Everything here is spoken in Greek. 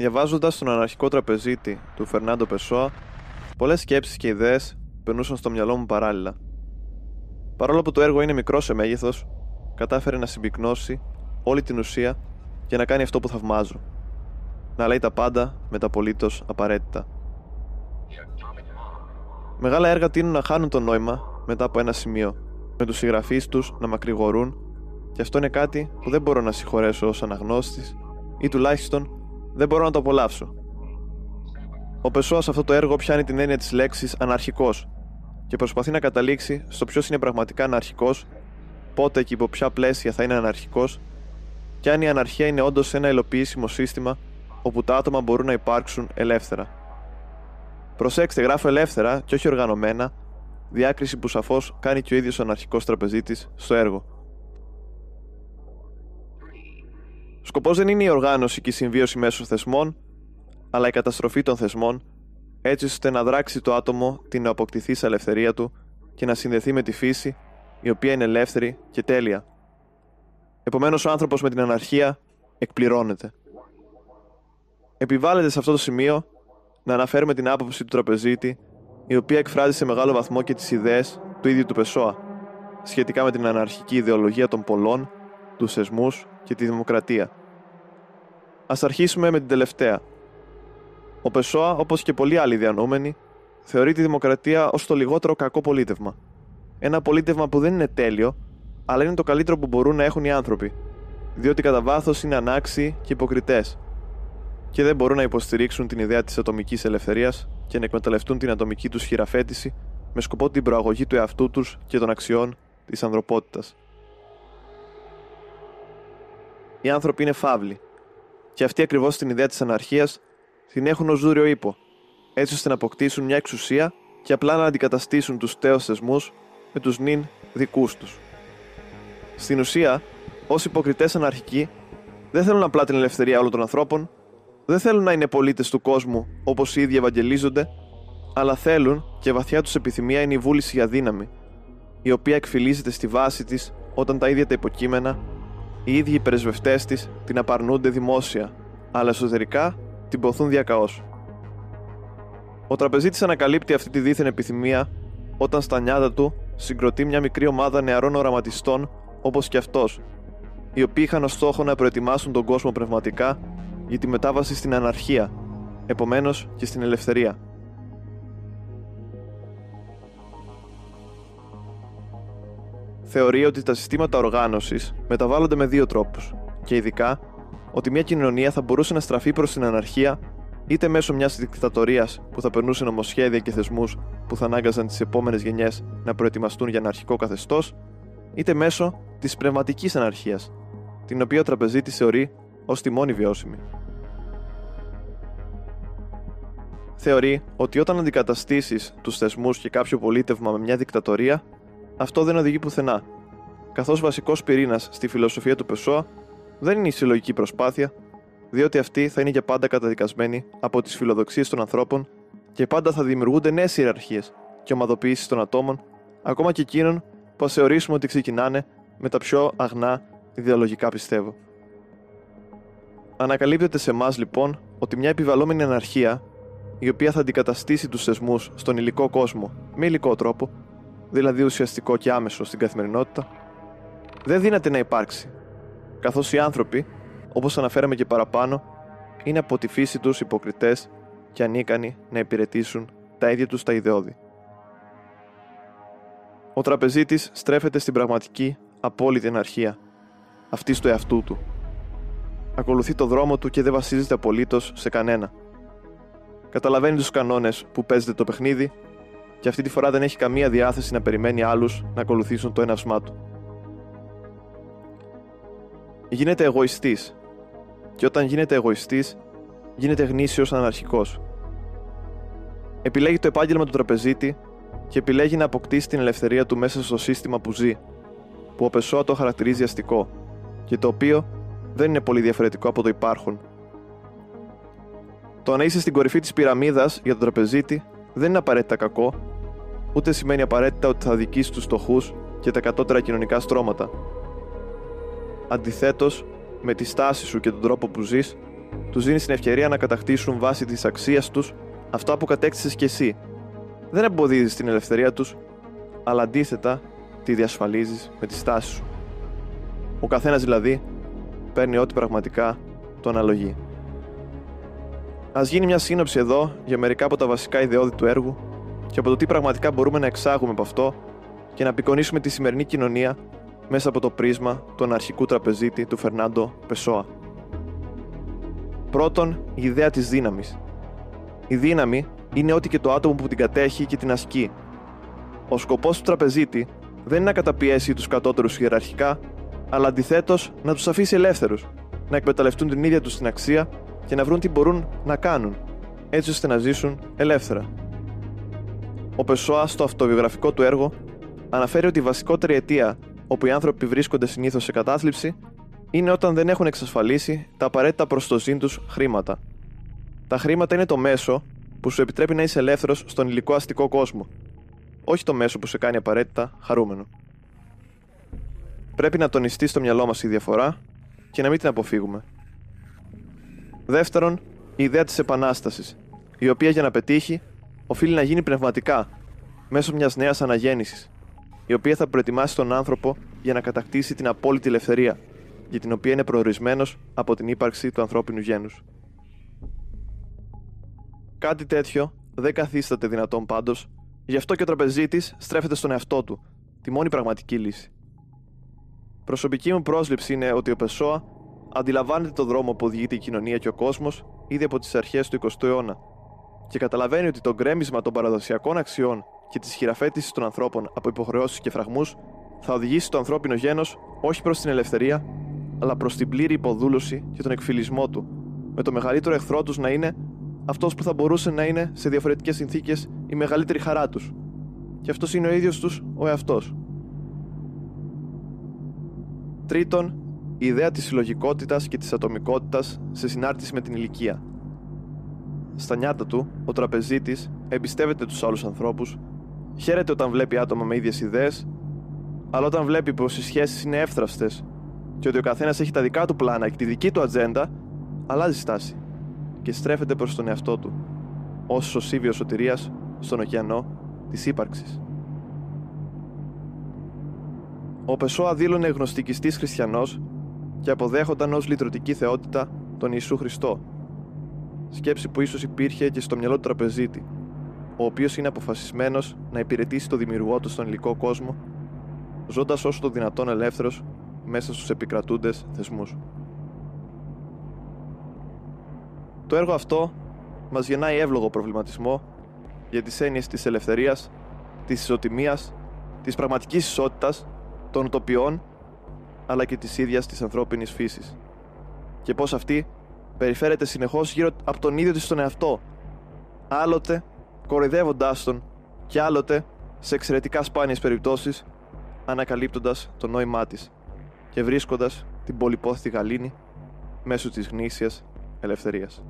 Διαβάζοντας τον αναρχικό τραπεζίτη του Φερνάντο Πεσόα, πολλές σκέψεις και ιδέες περνούσαν στο μυαλό μου παράλληλα. Παρόλο που το έργο είναι μικρό σε μέγεθος, κατάφερε να συμπυκνώσει όλη την ουσία και να κάνει αυτό που θαυμάζω. Να λέει τα πάντα με τα απολύτω απαραίτητα. Μεγάλα έργα τείνουν να χάνουν το νόημα μετά από ένα σημείο, με τους συγγραφείς τους να μακρηγορούν, και αυτό είναι κάτι που δεν μπορώ να συγχωρέσω ως αναγνώστης ή τουλάχιστον δεν μπορώ να το απολαύσω. Ο Πεσόας σε αυτό το έργο πιάνει την έννοια της λέξης αναρχικός και προσπαθεί να καταλήξει στο ποιος είναι πραγματικά αναρχικός, πότε και υπό ποια πλαίσια θα είναι αναρχικός και αν η αναρχία είναι όντως ένα υλοποιήσιμο σύστημα όπου τα άτομα μπορούν να υπάρξουν ελεύθερα. Προσέξτε, γράφω ελεύθερα και όχι οργανωμένα, διάκριση που σαφώς κάνει και ο ίδιος ο αναρχικός τραπεζίτης στο έργο. Σκοπός δεν είναι η οργάνωση και η συμβίωση μέσω θεσμών, αλλά η καταστροφή των θεσμών, έτσι ώστε να δράξει το άτομο την αποκτηθή ελευθερία του και να συνδεθεί με τη φύση, η οποία είναι ελεύθερη και τέλεια. Επομένως, ο άνθρωπος με την αναρχία εκπληρώνεται. Επιβάλλεται σε αυτό το σημείο να αναφέρουμε την άποψη του τραπεζίτη, η οποία εκφράζει σε μεγάλο βαθμό και τις ιδέες του ίδιου του Πεσόα, σχετικά με την αναρχική ιδεολογία των πολλών, τους θεσμούς και τη δημοκρατία. Α αρχίσουμε με την τελευταία. Ο Πεσόα, όπως και πολλοί άλλοι διανοούμενοι, θεωρεί τη δημοκρατία ως το λιγότερο κακό πολίτευμα. Ένα πολίτευμα που δεν είναι τέλειο, αλλά είναι το καλύτερο που μπορούν να έχουν οι άνθρωποι, διότι κατά βάθος είναι ανάξιοι και υποκριτές, και δεν μπορούν να υποστηρίξουν την ιδέα της ατομικής ελευθερίας και να εκμεταλλευτούν την ατομική τους χειραφέτηση με σκοπό την προαγωγή του εαυτού τους και των αξιών της ανθρωπότητας. Οι άνθρωποι είναι φαύλοι, και αυτοί ακριβώς την ιδέα της αναρχίας την έχουν ως δούριο ύπο, έτσι ώστε να αποκτήσουν μια εξουσία και απλά να αντικαταστήσουν τους τέο θεσμούς με τους νυν δικούς τους. Στην ουσία, ως υποκριτές αναρχικοί, δεν θέλουν απλά την ελευθερία όλων των ανθρώπων, δεν θέλουν να είναι πολίτες του κόσμου όπως οι ίδιοι ευαγγελίζονται, αλλά θέλουν και βαθιά τους επιθυμία είναι η βούληση για δύναμη, η οποία εκφυλίζεται στη βάση της όταν τα ίδια τα υποκείμενα, οι ίδιοι οι πρεσβευτές της την απαρνούνται δημόσια, αλλά εσωτερικά την ποθούν διακαώς. Ο τραπεζίτης ανακαλύπτει αυτή τη δίθεν επιθυμία όταν στα νιάτα του συγκροτεί μια μικρή ομάδα νεαρών οραματιστών όπως και αυτός, οι οποίοι είχαν ως στόχο να προετοιμάσουν τον κόσμο πνευματικά για τη μετάβαση στην αναρχία, επομένως και στην ελευθερία. Θεωρεί ότι τα συστήματα οργάνωσης μεταβάλλονται με δύο τρόπους, και ειδικά ότι μια κοινωνία θα μπορούσε να στραφεί προς την αναρχία είτε μέσω μιας δικτατορίας που θα περνούσε νομοσχέδια και θεσμούς που θα ανάγκαζαν τις επόμενες γενιές να προετοιμαστούν για αναρχικό καθεστώς, είτε μέσω της πνευματικής αναρχίας, την οποία ο τραπεζίτης θεωρεί ως τη μόνη βιώσιμη. Θεωρεί ότι όταν αντικαταστήσεις τους θεσμούς και κάποιο πολίτευμα με μια δικτατορία, αυτό δεν οδηγεί πουθενά, καθώς βασικός πυρήνας στη φιλοσοφία του Πεσόα δεν είναι η συλλογική προσπάθεια, διότι αυτή θα είναι για πάντα καταδικασμένη από τις φιλοδοξίες των ανθρώπων και πάντα θα δημιουργούνται νέες ιεραρχίες και ομαδοποιήσει των ατόμων, ακόμα και εκείνων που ας θεωρήσουμε ότι ξεκινάνε με τα πιο αγνά ιδεολογικά πιστεύω. Ανακαλύπτεται σε εμάς λοιπόν ότι μια επιβαλλόμενη αναρχία, η οποία θα αντικαταστήσει τους θεσμούς στον υλικό κόσμο με υλικό τρόπο, δηλαδή ουσιαστικό και άμεσο στην καθημερινότητα, δεν δύναται να υπάρξει, καθώς οι άνθρωποι, όπως αναφέραμε και παραπάνω, είναι από τη φύση τους υποκριτές και ανίκανοι να υπηρετήσουν τα ίδια τους τα ιδεώδη. Ο τραπεζίτης στρέφεται στην πραγματική απόλυτη αναρχία, αυτή του εαυτού του. Ακολουθεί το δρόμο του και δεν βασίζεται απολύτως σε κανένα. Καταλαβαίνει τους κανόνες που παίζεται το παιχνίδι και αυτή τη φορά δεν έχει καμία διάθεση να περιμένει άλλους να ακολουθήσουν το έναυσμά του. Γίνεται εγωιστής. Και όταν γίνεται εγωιστής, γίνεται γνήσιος αναρχικός. Επιλέγει το επάγγελμα του τραπεζίτη και επιλέγει να αποκτήσει την ελευθερία του μέσα στο σύστημα που ζει, που ο Πεσόα το χαρακτηρίζει αστικό και το οποίο δεν είναι πολύ διαφορετικό από το υπάρχον. Το να είσαι στην κορυφή της πυραμίδας για τον τραπεζίτη δεν είναι απαραίτητα κακό, ούτε σημαίνει απαραίτητα ότι θα δικήσει τους φτωχούς και τα κατώτερα κοινωνικά στρώματα. Αντιθέτως, με τη στάση σου και τον τρόπο που ζεις, τους δίνεις την ευκαιρία να κατακτήσουν βάσει της αξίας τους αυτό που κατέκτησες κι εσύ. Δεν εμποδίζεις την ελευθερία τους, αλλά αντίθετα τη διασφαλίζεις με τη στάση σου. Ο καθένας δηλαδή παίρνει ό,τι πραγματικά το αναλογεί. Α γίνει μια σύνοψη εδώ για μερικά από τα βασικά ιδεώδη του έργου και από το τι πραγματικά μπορούμε να εξάγουμε από αυτό και να απεικονίσουμε τη σημερινή κοινωνία μέσα από το πρίσμα του αναρχικού τραπεζίτη του Φερνάντο Πεσόα. Πρώτον, η ιδέα της δύναμης. Η δύναμη είναι ό,τι και το άτομο που την κατέχει και την ασκεί. Ο σκοπός του τραπεζίτη δεν είναι να καταπιέσει τους κατώτερους ιεραρχικά, αλλά αντιθέτως να τους αφήσει ελεύθερους, να εκμεταλλευτούν την ίδια τους την αξία και να βρουν τι μπορούν να κάνουν, έτσι ώστε να ζήσουν ελεύθερα. Ο Πεσόα στο αυτοβιογραφικό του έργο αναφέρει ότι η βασικότερη αιτία όπου οι άνθρωποι βρίσκονται συνήθως σε κατάθλιψη είναι όταν δεν έχουν εξασφαλίσει τα απαραίτητα προς το ζήν τους χρήματα. Τα χρήματα είναι το μέσο που σου επιτρέπει να είσαι ελεύθερος στον υλικό αστικό κόσμο, όχι το μέσο που σε κάνει απαραίτητα χαρούμενο. Πρέπει να τονιστεί στο μυαλό μας η διαφορά και να μην την αποφύγουμε. Δεύτερον, η ιδέα της επανάστασης, η οποία για να πετύχει οφείλει να γίνει πνευματικά, μέσω μιας νέας αναγέννησης, η οποία θα προετοιμάσει τον άνθρωπο για να κατακτήσει την απόλυτη ελευθερία, για την οποία είναι προορισμένος από την ύπαρξη του ανθρώπινου γένους. Κάτι τέτοιο δεν καθίσταται δυνατόν πάντως, γι' αυτό και ο τραπεζίτης στρέφεται στον εαυτό του, τη μόνη πραγματική λύση. Προσωπική μου πρόσληψη είναι ότι ο Πεσόα αντιλαμβάνεται το δρόμο που οδηγείται η κοινωνία και ο κόσμος ήδη από τις αρχές του 20ου αιώνα και καταλαβαίνει ότι το γκρέμισμα των παραδοσιακών αξιών και της χειραφέτησης των ανθρώπων από υποχρεώσεις και φραγμούς θα οδηγήσει το ανθρώπινο γένος όχι προς την ελευθερία, αλλά προς την πλήρη υποδούλωση και τον εκφυλισμό του, με το μεγαλύτερο εχθρό τους να είναι αυτός που θα μπορούσε να είναι σε διαφορετικές συνθήκες η μεγαλύτερη χαρά τους. Και αυτός είναι ο ίδιος τους ο εαυτός. Τρίτον, η ιδέα της συλλογικότητας και της ατομικότητας σε συνάρτηση με την ηλικία. Στα νιάτα του, ο τραπεζίτης εμπιστεύεται τους άλλους ανθρώπους, χαίρεται όταν βλέπει άτομα με ίδιες ιδέες, αλλά όταν βλέπει πως οι σχέσεις είναι εύθραυστες και ότι ο καθένας έχει τα δικά του πλάνα και τη δική του ατζέντα, αλλάζει στάση και στρέφεται προς τον εαυτό του, ως σωσίβιος σωτηρίας στον ωκεανό της ύπαρξης. Ο Πεσόα δήλωνε γνωστικιστής χριστιανός και αποδέχονταν ως λυτρωτική θεότητα τον Ιησού Χριστό. Σκέψη που ίσως υπήρχε και στο μυαλό του τραπεζίτη, ο οποίος είναι αποφασισμένος να υπηρετήσει το δημιουργό του στον υλικό κόσμο, ζώντας όσο το δυνατόν ελεύθερος μέσα στους επικρατούντες θεσμούς. Το έργο αυτό μας γεννάει εύλογο προβληματισμό για τις έννοιες της ελευθερίας, της ισοτιμίας, της πραγματικής ισότητας, των τοπιών αλλά και της ίδιας της ανθρώπινης φύσης. Και πώς αυτή περιφέρεται συνεχώς γύρω από τον ίδιο της τον εαυτό, άλλοτε κοροϊδεύοντάς τον και άλλοτε σε εξαιρετικά σπάνιες περιπτώσεις ανακαλύπτοντας το νόημά της και βρίσκοντας την πολυπόθητη γαλήνη μέσω της γνήσιας ελευθερίας.